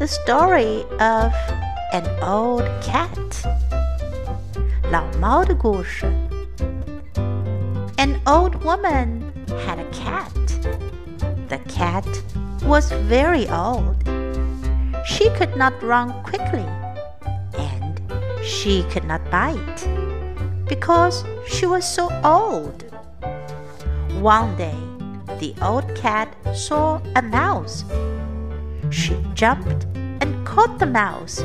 The story of an old cat. 老猫的故事。An old woman had a cat. The cat was very old. She could not run quickly, and she could not bite because she was so old. One day, the old cat saw a mouse. she jumped and caught the mouse,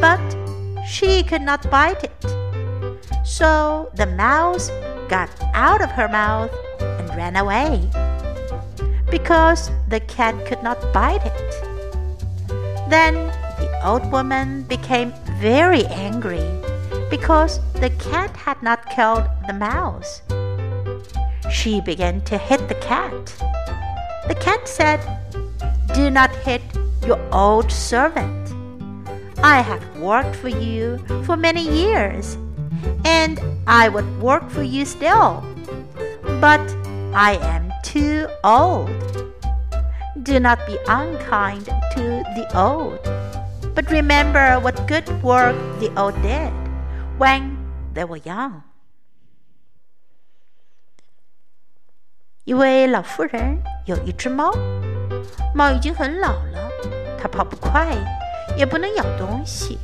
but she could not bite it. So the mouse got out of her mouth and ran away because the cat could not bite it. Then the old woman became very angry because the cat had not killed the mouse. She began to hit the cat. The cat said, Do not hit your old servant. I have worked for you for many years, and I would work for you still. But I am too old. Do not be unkind to the old, but remember what good work the old did when they were young. 一位老妇人有一只猫， 猫已经很老了，它跑不快，也不能咬东西，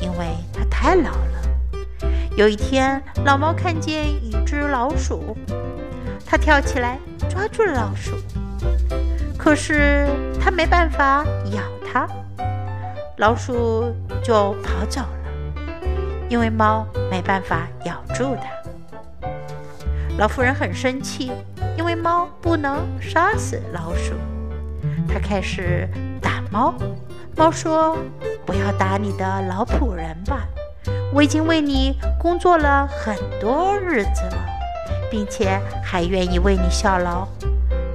因为它太老了。有一天，老猫看见一只老鼠，它跳起来抓住了老鼠，可是它没办法咬它，老鼠就跑走了，因为猫没办法咬住它。老妇人很生气。因为猫不能杀死老鼠，它开始打猫。猫说：“不要打你的老仆人吧，我已经为你工作了很多日子了，并且还愿意为你效劳。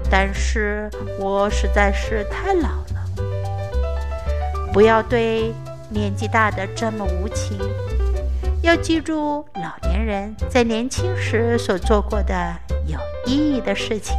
但是我实在是太老了，不要对年纪大的这么无情。要记住老年人在年轻时所做过的。”有意义的事情。